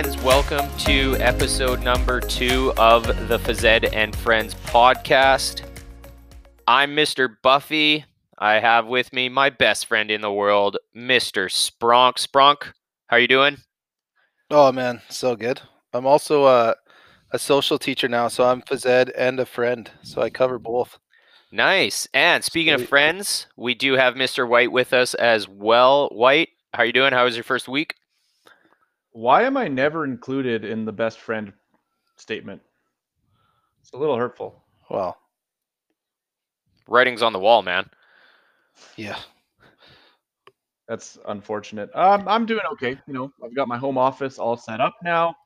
Hey, Fazed and friends, welcome to episode number two of the Fazed and Friends podcast. I'm Mr. Buffy. I have with me my best friend in the world, Mr. Spronk. Spronk, how are you doing? Oh man, so good. I'm also a, a social teacher now, so I'm Fazed and a friend, so I cover both. Nice. And speaking of friends, we do have Mr. White with us as well. White, how are you doing? How was your first week? Why am I never included in the best friend statement? It's a little hurtful. Well, Writing's on the wall, man. yeah. That's unfortunate. Um, I'm doing okay. You know, I've got my home office all set up now.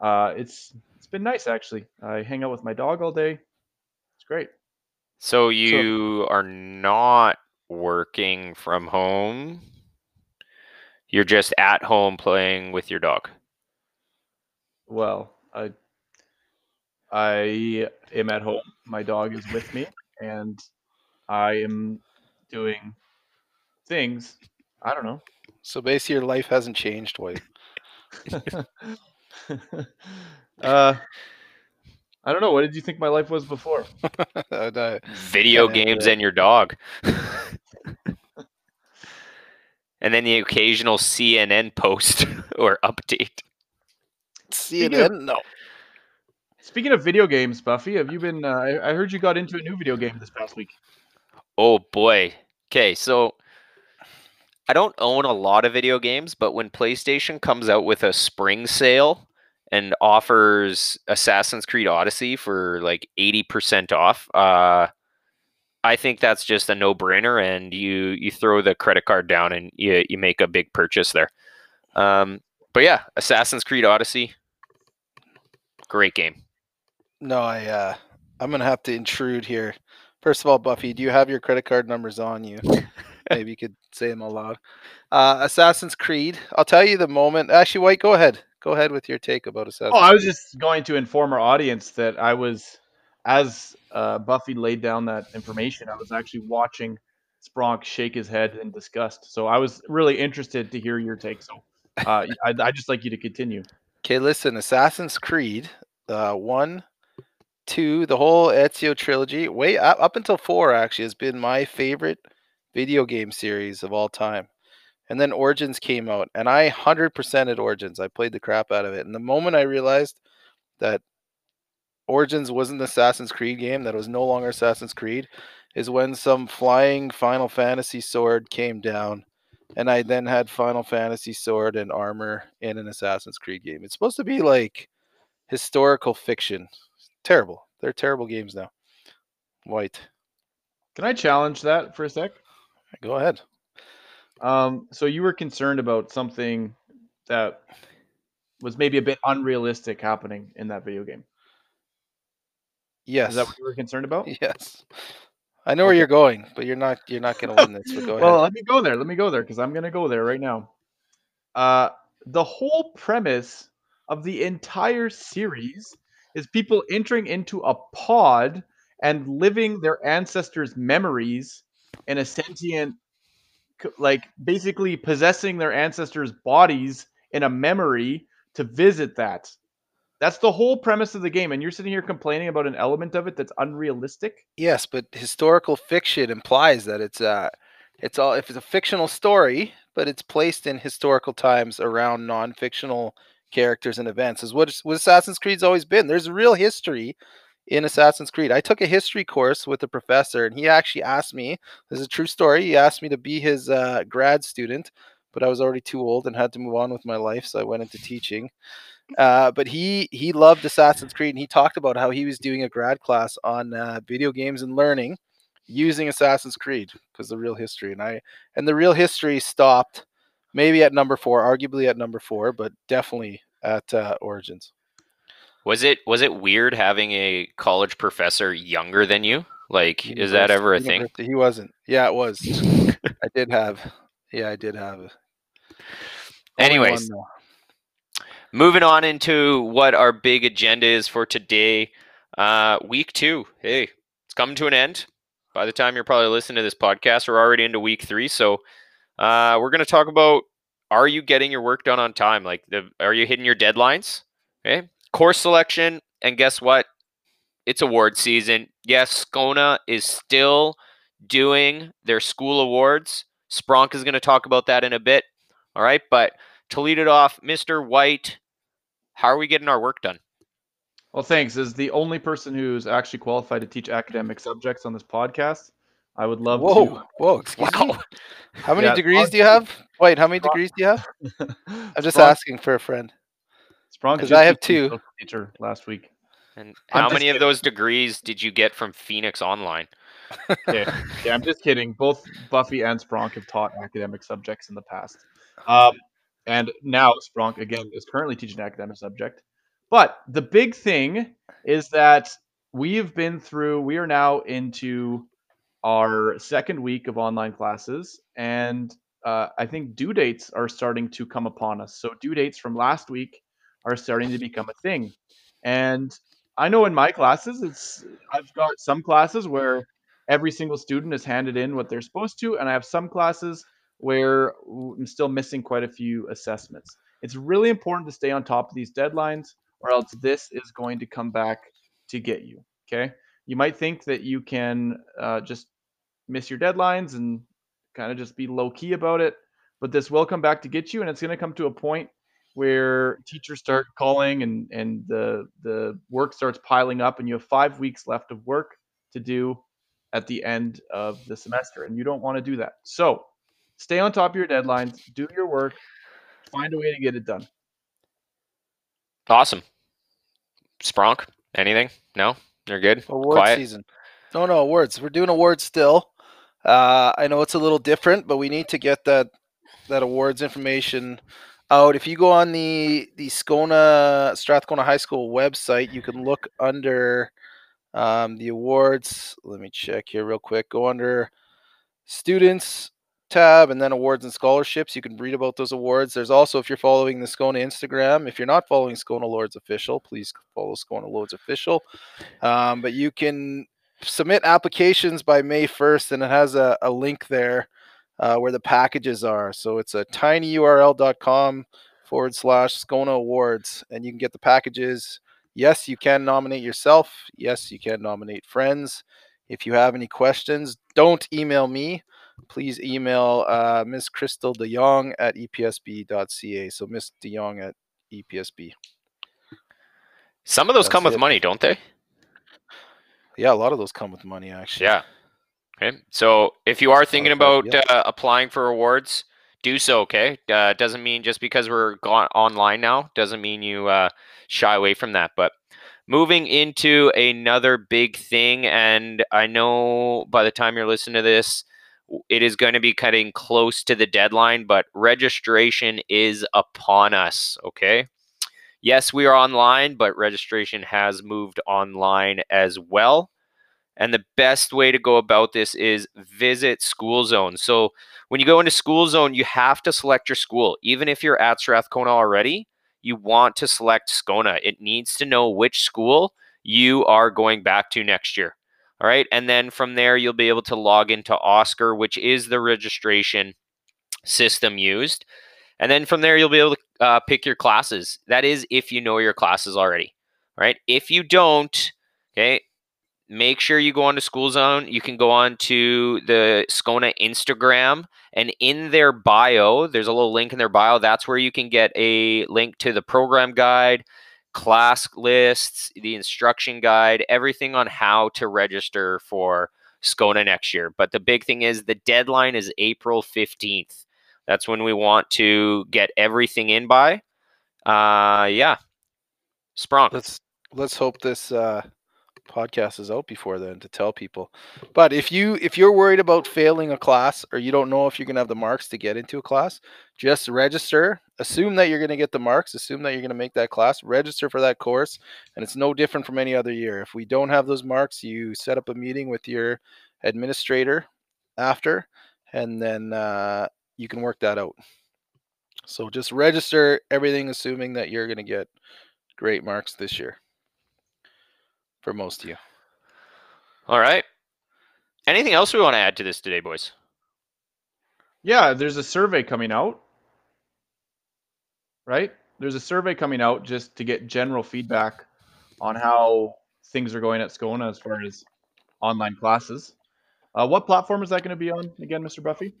Uh, it's it's been nice actually. I hang out with my dog all day. It's great. So you are not working from home. You're just at home playing with your dog. Well, I I am at home. My dog is with me, and I am doing things. I don't know. So basically, your life hasn't changed, White. uh, I don't know. What did you think my life was before? Video games and your dog. And then the occasional CNN post or update. Speaking of- CNN? No. Speaking of video games, Buffy, have you been? Uh, I, I heard you got into a new video game this past week. Oh boy. Okay, so I don't own a lot of video games, but when PlayStation comes out with a spring sale and offers Assassin's Creed Odyssey for like 80% off, uh I think that's just a no-brainer and you you throw the credit card down and you you make a big purchase there. Um but yeah, Assassin's Creed Odyssey great game. No, I. Uh, I'm gonna have to intrude here. First of all, Buffy, do you have your credit card numbers on you? Maybe you could say them aloud. Uh, Assassin's Creed. I'll tell you the moment. Actually, White, go ahead. Go ahead with your take about Assassin's. Oh, I was just going to inform our audience that I was, as uh, Buffy laid down that information, I was actually watching Spronk shake his head in disgust. So I was really interested to hear your take. So uh, I'd, I'd just like you to continue. Okay, listen, Assassin's Creed, uh, one, two, the whole Ezio trilogy, way up, up until four actually has been my favorite video game series of all time. And then Origins came out, and I hundred percented Origins. I played the crap out of it. And the moment I realized that Origins wasn't the Assassin's Creed game, that was no longer Assassin's Creed, is when some flying Final Fantasy sword came down and I then had Final Fantasy sword and armor in an Assassin's Creed game. It's supposed to be like historical fiction. Terrible. They're terrible games now. White. Can I challenge that for a sec? Go ahead. Um, so you were concerned about something that was maybe a bit unrealistic happening in that video game. Yes. Is that what you were concerned about? yes. I know where you're going, but you're not you're not gonna win this, so go well, ahead. let me go there. Let me go there because I'm gonna go there right now. Uh, the whole premise of the entire series is people entering into a pod and living their ancestors' memories in a sentient, like basically possessing their ancestors' bodies in a memory to visit that. That's the whole premise of the game, and you're sitting here complaining about an element of it that's unrealistic. Yes, but historical fiction implies that it's uh it's all if it's a fictional story, but it's placed in historical times around non-fictional characters and events is what, what Assassin's Creed's always been. There's real history in Assassin's Creed. I took a history course with a professor and he actually asked me, this is a true story, he asked me to be his uh, grad student, but I was already too old and had to move on with my life, so I went into teaching. Uh, but he he loved Assassin's Creed and he talked about how he was doing a grad class on uh, video games and learning using Assassin's Creed because the real history and I and the real history stopped maybe at number four, arguably at number four, but definitely at uh, Origins. Was it was it weird having a college professor younger than you? Like is that ever a thing? He wasn't. Yeah, it was. I did have. Yeah, I did have. Anyways, one, moving on into what our big agenda is for today. Uh, week two. Hey, it's coming to an end. By the time you're probably listening to this podcast, we're already into week three. So uh, we're going to talk about are you getting your work done on time? Like, the are you hitting your deadlines? Okay, course selection, and guess what? It's award season. Yes, Scona is still doing their school awards. Spronk is going to talk about that in a bit. All right, but to lead it off, Mr. White, how are we getting our work done? Well, thanks. As the only person who's actually qualified to teach academic subjects on this podcast, I would love Whoa, to. whoa, excuse me. Wow. How many Yeah, degrees Spronk- do you have? Wait, how many Spronk- degrees do you have? I'm just Spronk- asking for a friend. Spronk 'cause just I have two. Teacher last week. And how just many of those degrees did you get from Phoenix Online? Okay. yeah, I'm just kidding. Both Buffy and Spronk have taught academic subjects in the past. Um, and now Spronk, again, is currently teaching an academic subject. But the big thing is that we've been through, we are now into our second week of online classes. And uh, I think due dates are starting to come upon us. So due dates from last week are starting to become a thing. And I know in my classes, it's I've got some classes where every single student is handed in what they're supposed to, and I have some classes where I'm still missing quite a few assessments. It's really important to stay on top of these deadlines, or else this is going to come back to get you. Okay, you might think that you can uh, just miss your deadlines and kind of just be low key about it, but this will come back to get you, and it's going to come to a point where teachers start calling and and the the work starts piling up, and you have five weeks left of work to do at the end of the semester, and you don't want to do that. So stay on top of your deadlines, do your work, find a way to get it done. Awesome. Spronk, anything? No? You're good? Award Quiet? season. No, no awards. We're doing awards still. Uh, I know it's a little different, but we need to get that that awards information out. If you go on the the Scona Strathcona High School website, you can look under um, the awards. Let me check here real quick. Go under students tab and then awards and scholarships. You can read about those awards. There's also, if you're following the Scona Instagram, if you're not following Scona Lords official, please follow Scona Lords official. Um, but you can submit applications by May 1st, and it has a, a link there uh, where the packages are. So it's a tinyurl.com forward slash Scona Awards, and you can get the packages. Yes, you can nominate yourself. Yes, you can nominate friends. If you have any questions, don't email me. Please email uh, Miss Crystal DeYoung at epsb.ca. So Miss DeYoung at EPSB. Some of those That's come with it. money, don't they? Yeah, a lot of those come with money, actually. Yeah. Okay. So if you are thinking about uh, applying for awards, do so. Okay. Uh, doesn't mean just because we're gone online now doesn't mean you uh, shy away from that. But moving into another big thing, and I know by the time you're listening to this, it is going to be cutting close to the deadline, but registration is upon us. Okay. Yes, we are online, but registration has moved online as well. And the best way to go about this is visit School Zone. So when you go into School Zone, you have to select your school. Even if you're at Strathcona already, you want to select Scona. It needs to know which school you are going back to next year. All right. And then from there, you'll be able to log into Oscar, which is the registration system used. And then from there, you'll be able to uh, pick your classes. That is if you know your classes already. All right. If you don't, okay, make sure you go on to School Zone. You can go on to the Scona Instagram, and in their bio, there's a little link in their bio. That's where you can get a link to the program guide, class lists, the instruction guide, everything on how to register for Scona next year. But the big thing is the deadline is April 15th. That's when we want to get everything in by. Uh, yeah. Spronk. let's let's hope this uh, podcast is out before then to tell people. But if you if you're worried about failing a class or you don't know if you're gonna have the marks to get into a class, just register. Assume that you're gonna get the marks. Assume that you're gonna make that class. Register for that course, and it's no different from any other year. If we don't have those marks, you set up a meeting with your administrator after, and then uh, you can work that out. So just register everything, assuming that you're gonna get great marks this year for most of you. All right. Anything else we want to add to this today, boys? Yeah, there's a survey coming out. right? There's a survey coming out just to get general feedback on how things are going at Scona as far as online classes. Uh, what platform is that going to be on again, Mr. Buffy?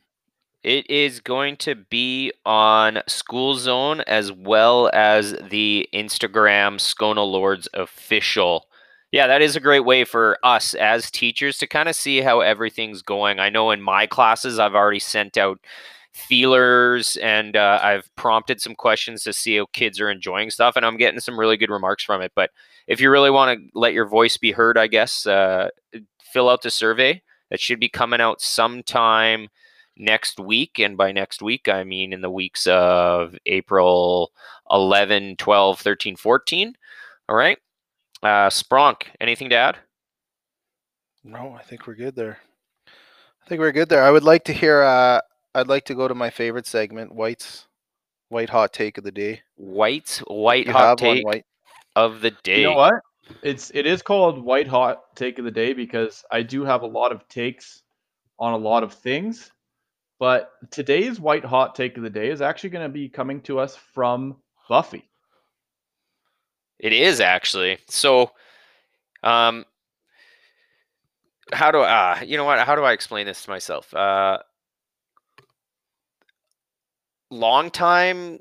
It is going to be on School Zone as well as the Instagram Scona Lords official. Yeah, that is a great way for us as teachers to kind of see how everything's going. I know in my classes, I've already sent out feelers and uh, I've prompted some questions to see how kids are enjoying stuff, and I'm getting some really good remarks from it. But if you really want to let your voice be heard, I guess uh, fill out the survey. That should be coming out sometime next week. And by next week, I mean in the weeks of April 11, 12, 13, 14. All right. Uh, Spronk, anything to add? No, I think we're good there. I think we're good there. I would like to hear. Uh, I'd like to go to my favorite segment, White's White Hot Take of the Day. White's white You hot have one, take White. of the day. You know what? It's it is called White Hot Take of the Day because I do have a lot of takes on a lot of things. But today's White Hot Take of the Day is actually going to be coming to us from Buffy. It is actually. So, um, how do I, uh, you know what? How do I explain this to myself? Uh, long time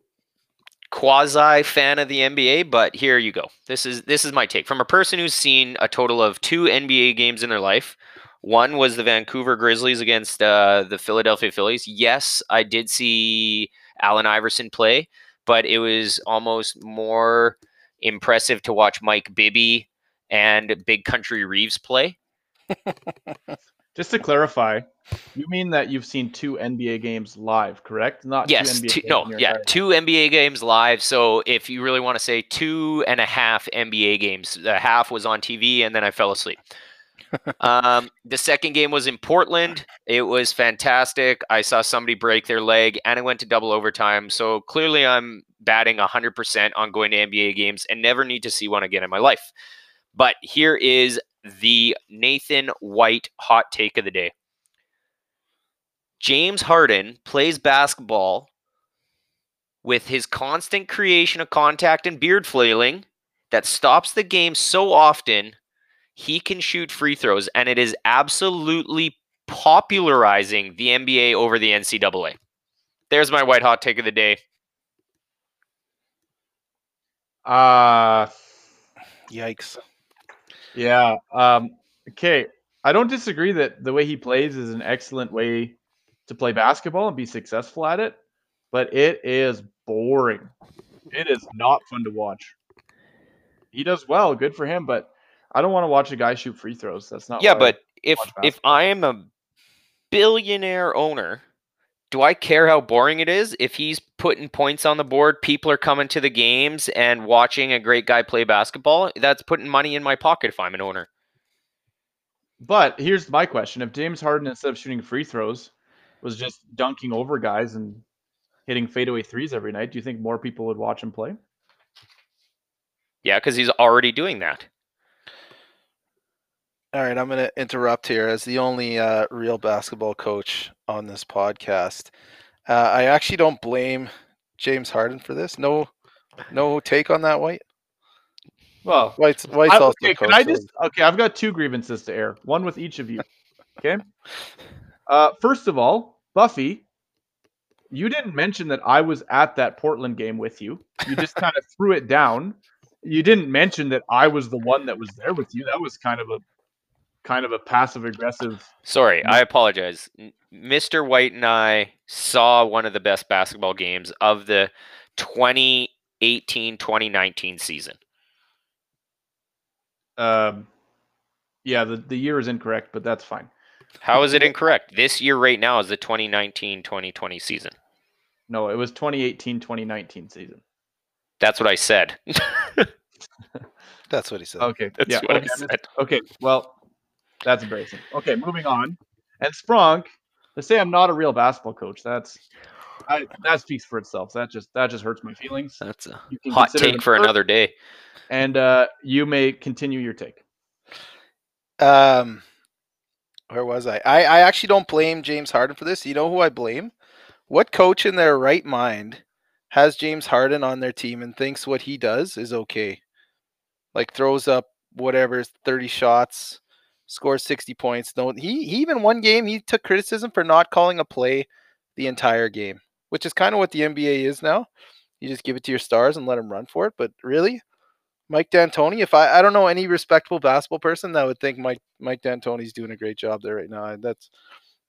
quasi fan of the NBA, but here you go. This is this is my take from a person who's seen a total of two NBA games in their life. One was the Vancouver Grizzlies against uh, the Philadelphia Phillies. Yes, I did see Allen Iverson play, but it was almost more impressive to watch Mike Bibby and Big Country Reeves play. Just to clarify, you mean that you've seen two NBA games live, correct? Not yes, two NBA two, games no, yeah, two NBA games live. So if you really want to say two and a half NBA games, the half was on TV, and then I fell asleep. Um, the second game was in Portland. It was fantastic. I saw somebody break their leg, and it went to double overtime. So clearly, I'm batting 100% on going to NBA games and never need to see one again in my life. But here is the Nathan White hot take of the day. James Harden plays basketball with his constant creation of contact and beard flailing that stops the game so often he can shoot free throws and it is absolutely popularizing the NBA over the NCAA. There's my white hot take of the day. Uh Yikes. yeah. Um okay. I don't disagree that the way he plays is an excellent way to play basketball and be successful at it, but it is boring. It is not fun to watch. He does well, good for him, but I don't want to watch a guy shoot free throws. That's not yeah, but if if I am a billionaire owner, do I care how boring it is? If he's putting points on the board, people are coming to the games and watching a great guy play basketball. That's putting money in my pocket if I'm an owner. But here's my question: If James Harden, instead of shooting free throws, was just dunking over guys and hitting fadeaway threes every night, do you think more people would watch him play? Yeah, because he's already doing that. All right, I'm going to interrupt here as the only uh, real basketball coach on this podcast. Uh, I actually don't blame James Harden for this. No, no take on that, White. Well, White's White's I, also okay, a can. I just okay? I've got two grievances to air. One with each of you. Okay. Uh, first of all, Buffy, you didn't mention that I was at that Portland game with you. You just kind of threw it down. You didn't mention that I was the one that was there with you. That was kind of a kind of a passive aggressive. Sorry. I apologize. Mr. White and I saw one of the best basketball games of the 2018-2019 season. Um, yeah, the, the year is incorrect, but that's fine. How is it incorrect? This year right now is the 2019-2020 season. No, it was 2018 2019 season. That's what I said. That's what he said. Okay. That's yeah, what I okay, I'm- said. Okay, well, that's embarrassing. Okay, moving on. And Spronk, to say I'm not a real basketball coach, that's I, that speaks for itself. That just that just hurts my feelings. That's a hot take for another day. And uh, you may continue your take. Um, where was I? I? I actually don't blame James Harden for this. You know who I blame? What coach in their right mind has James Harden on their team and thinks what he does is okay. Like throws up whatever 30 shots, scores 60 points. No, he, he even one game he took criticism for not calling a play the entire game, which is kind of what the NBA is now. You just give it to your stars and let them run for it. But really, Mike D'Antoni, if I I don't know any respectable basketball person that would think Mike Mike D'Antoni's doing a great job there right now. That's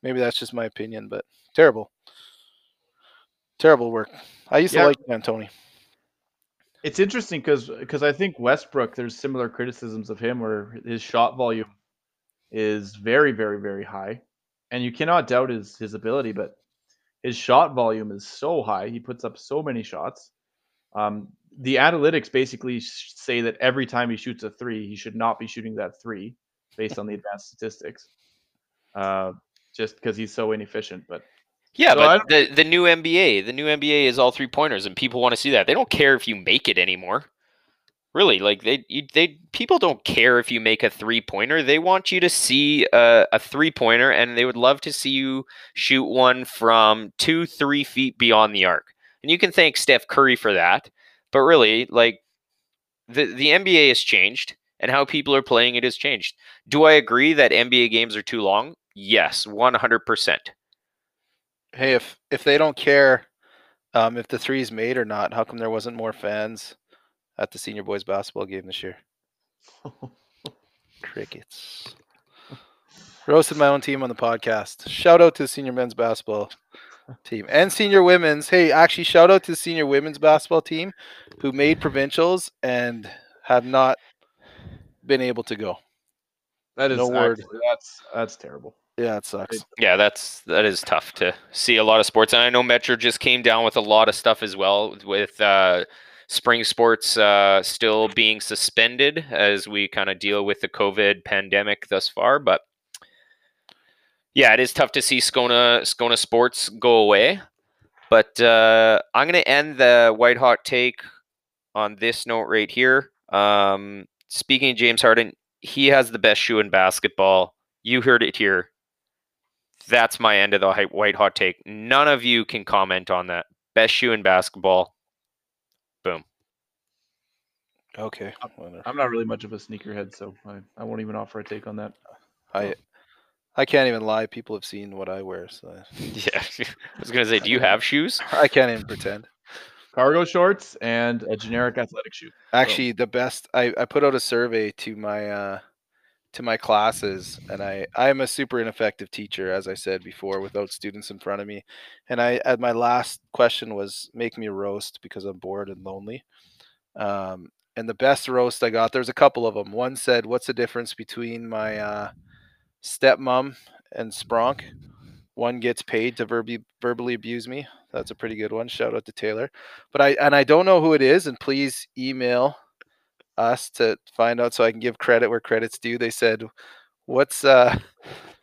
maybe that's just my opinion, but terrible. Terrible work. I used Yeah. to like D'Antoni. It's interesting because because I think Westbrook, there's similar criticisms of him where his shot volume is very, very, very high, and you cannot doubt his his ability. But his shot volume is so high; he puts up so many shots. Um, the analytics basically say that every time he shoots a three, he should not be shooting that three, based on the advanced statistics. Uh, just because he's so inefficient, but Yeah, So but the the new NBA, the new NBA is all three pointers, and people want to see that. They don't care if you make it anymore. Really, like they they people don't care if you make a three pointer. They want you to see a, a three pointer, and they would love to see you shoot one from two, three feet beyond the arc. And you can thank Steph Curry for that. But really, like the the NBA has changed, and how people are playing it has changed. Do I agree that NBA games are too long? Yes, one hundred percent. Hey, if if they don't care um, if the three is made or not, how come there wasn't more fans at the senior boys basketball game this year? Crickets. Roasted my own team on the podcast. Shout out to the senior men's basketball team and senior women's. Hey, actually, shout out to the senior women's basketball team who made provincials and have not been able to go. that is No word. actually- that's that's terrible. Yeah, it sucks. Yeah, that's that is tough to see a lot of sports, and I know Metro just came down with a lot of stuff as well, with uh, spring sports uh, still being suspended as we kind of deal with the COVID pandemic thus far. But yeah, it is tough to see Scona Scona sports go away. But uh, I'm going to end the white hot take on this note right here. Um, speaking of James Harden, he has the best shoe in basketball. You heard it here that's my end of the white hot take. None of you can comment on that. Best shoe in basketball. Okay. I'm not really much of a sneakerhead, so I, I won't even offer a take on that. I I can't even lie. People have seen what I wear, so Yeah. I was gonna say, do you have shoes? I can't even pretend. Cargo shorts and a generic athletic shoe. Actually, the best I, I put out a survey to my uh, to my classes, and I I am a super ineffective teacher, as I said before, without students in front of me. And I at my last question was make me roast because I'm bored and lonely. Um, and the best roast I got, there's a couple of them. One said, "What's the difference between my uh, stepmom and Spronk?" One gets paid to verbally verbally abuse me. That's a pretty good one. Shout out to Taylor. But I and I don't know who it is, and please email us to find out so I can give credit where credit's due. They said, "What's uh,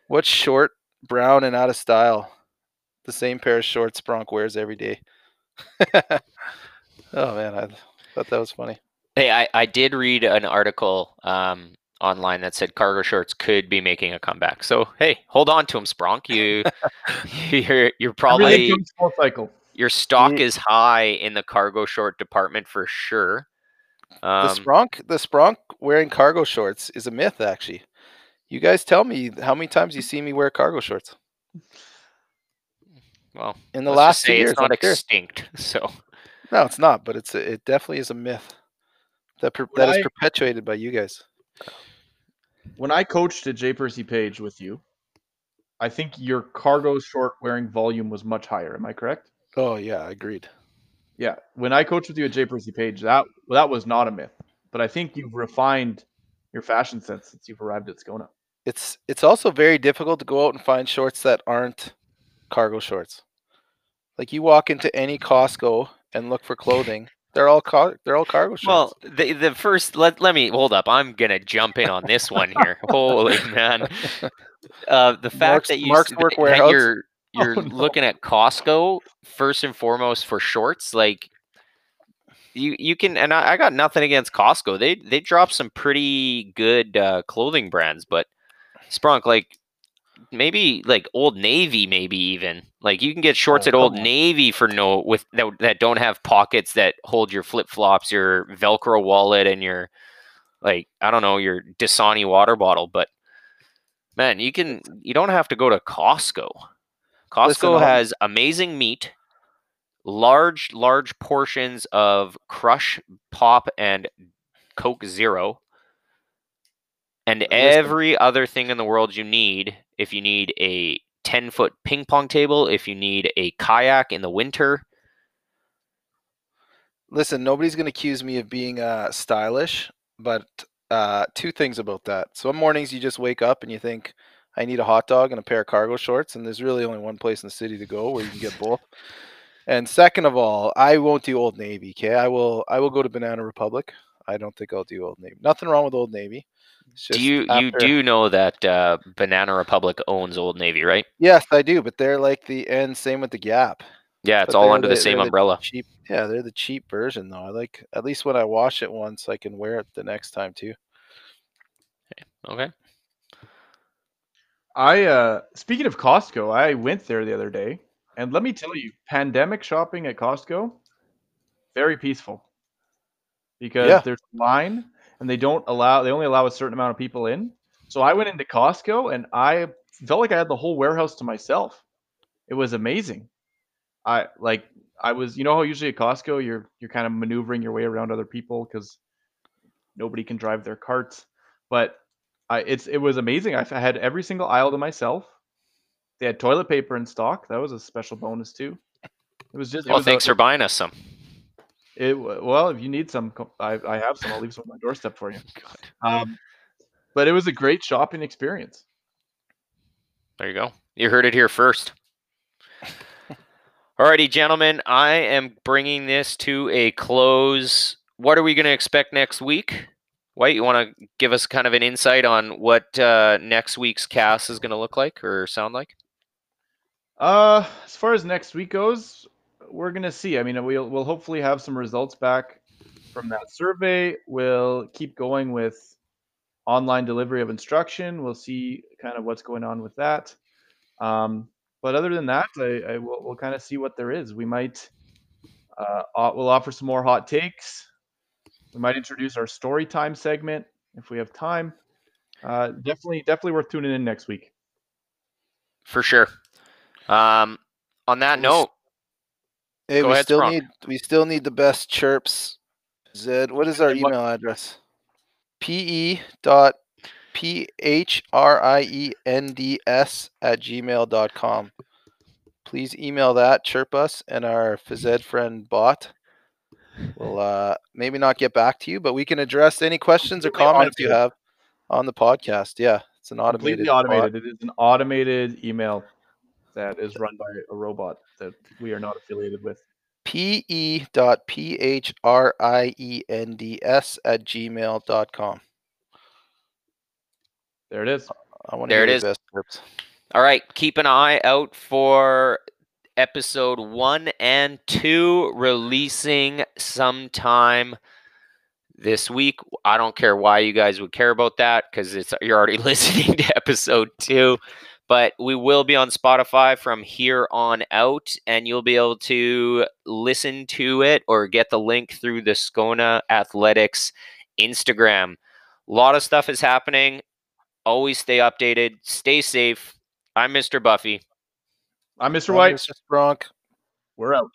what's short, brown, and out of style? The same pair of shorts Spronk wears every day." oh man, I thought that was funny. Hey, I, I did read an article um, online that said cargo shorts could be making a comeback. So hey, hold on to them, Spronk. You you're you're probably Everything comes full cycle. your stock is high in the cargo short department for sure. The Um, Spronk, the Spronk wearing cargo shorts is a myth, actually. You guys tell me how many times you see me wear cargo shorts well, in the last two years. it's not I'm sure. extinct. So No, it's not, but it's a, it definitely is a myth that per, that is I- perpetuated by you guys. When I coached at J. Percy Page with you, I think your cargo short wearing volume was much higher. Am I correct? Oh yeah, I agreed. Yeah. When I coached with you at J. Percy Page, that that was not a myth. But I think you've refined your fashion sense since you've arrived at Scona. It's it's also very difficult to go out and find shorts that aren't cargo shorts. Like you walk into any Costco and look for clothing, they're all car- they're all cargo shorts. Well, the the first let let me hold up. I'm gonna jump in on this one here. Holy man! Uh, the fact Mark's- that you Mark's Work that Warehouse? you're you're Oh, no. looking at Costco first and foremost for shorts, like you you can and I, I got nothing against Costco. They they drop some pretty good uh, clothing brands, but Spronk like maybe like Old Navy, maybe even like you can get shorts Oh, at Old on. Navy for no with that, that don't have pockets that hold your flip flops, your Velcro wallet, and your like I don't know your Dasani water bottle. But man, you can you don't have to go to Costco. Costco Listen, I'll- has amazing meat, large large portions of Crush Pop and Coke Zero and every other thing in the world you need if you need a 10 foot ping pong table if you need a kayak in the winter Listen, nobody's going to accuse me of being uh, stylish, but uh, two things about that. Some mornings you just wake up and you think, I need a hot dog and a pair of cargo shorts, and there's really only one place in the city to go where you can get both. And second of all, I won't do Old Navy. Okay, I will. I will go to Banana Republic. I don't think I'll do Old Navy. Nothing wrong with Old Navy. It's do just you you do know that uh, banana republic owns old navy right Yes, I do, but they're like the and same with the Gap. yeah it's But all under the the- same they're the umbrella Cheap, yeah, they're the cheap version though. I like at least when I wash it once, I can wear it the next time too. okay I uh speaking of Costco, I went there the other day, and let me tell you, pandemic shopping at Costco, very peaceful. Because Yeah. there's a line and they don't allow they only allow a certain amount of people in. So I went into Costco and I felt like I had the whole warehouse to myself. It was amazing. I like I was you know how usually at Costco you're you're kind of maneuvering your way around other people because nobody can drive their carts. But I it's it was amazing. I had every single aisle to myself. They had toilet paper in stock. That was a special bonus too. It was just. well was a- thanks for buying us some It well, if you need some, I I have some. I'll leave some on my doorstep for you. Um, but it was a great shopping experience. There you go. You heard it here first. Alrighty, gentlemen, I am bringing this to a close. What are we going to expect next week? White, you want to give us kind of an insight on what uh, next week's cast is going to look like or sound like? Uh, as far as next week goes, we're gonna see. I mean, we'll we'll hopefully have some results back from that survey. We'll keep going with online delivery of instruction. We'll see kind of what's going on with that. Um, but other than that, I, I will we'll kind of see what there is. We might uh, we'll offer some more hot takes. We might introduce our story time segment if we have time. Uh, definitely, definitely worth tuning in next week. For sure. Um, on that note, Hey, Go we ahead, still Spronk. need we still need the best chirps. Zed, what is our And what- email address? P E dot P H R I E N D S at gmail dot com. Please email that, chirp us, and our Fazed friend bot will uh maybe not get back to you, but we can address any questions or comments you have on the podcast. Yeah, it's an automated completely bot. automated. It is an automated email that is run by a robot that we are not affiliated with. P E dot P H R I E N D S at gmail dot com. There it is. I want there to it is. Best All right. keep an eye out for episode one and two releasing sometime this week. I don't care why you guys would care about that because it's you're already listening to episode two. But we will be on Spotify from here on out, and you'll be able to listen to it or get the link through the Scona Athletics Instagram. A lot of stuff is happening. Always stay updated. Stay safe. I'm Mr. Buffy. I'm Mr. I'm White. Mr. Spronk. We're out.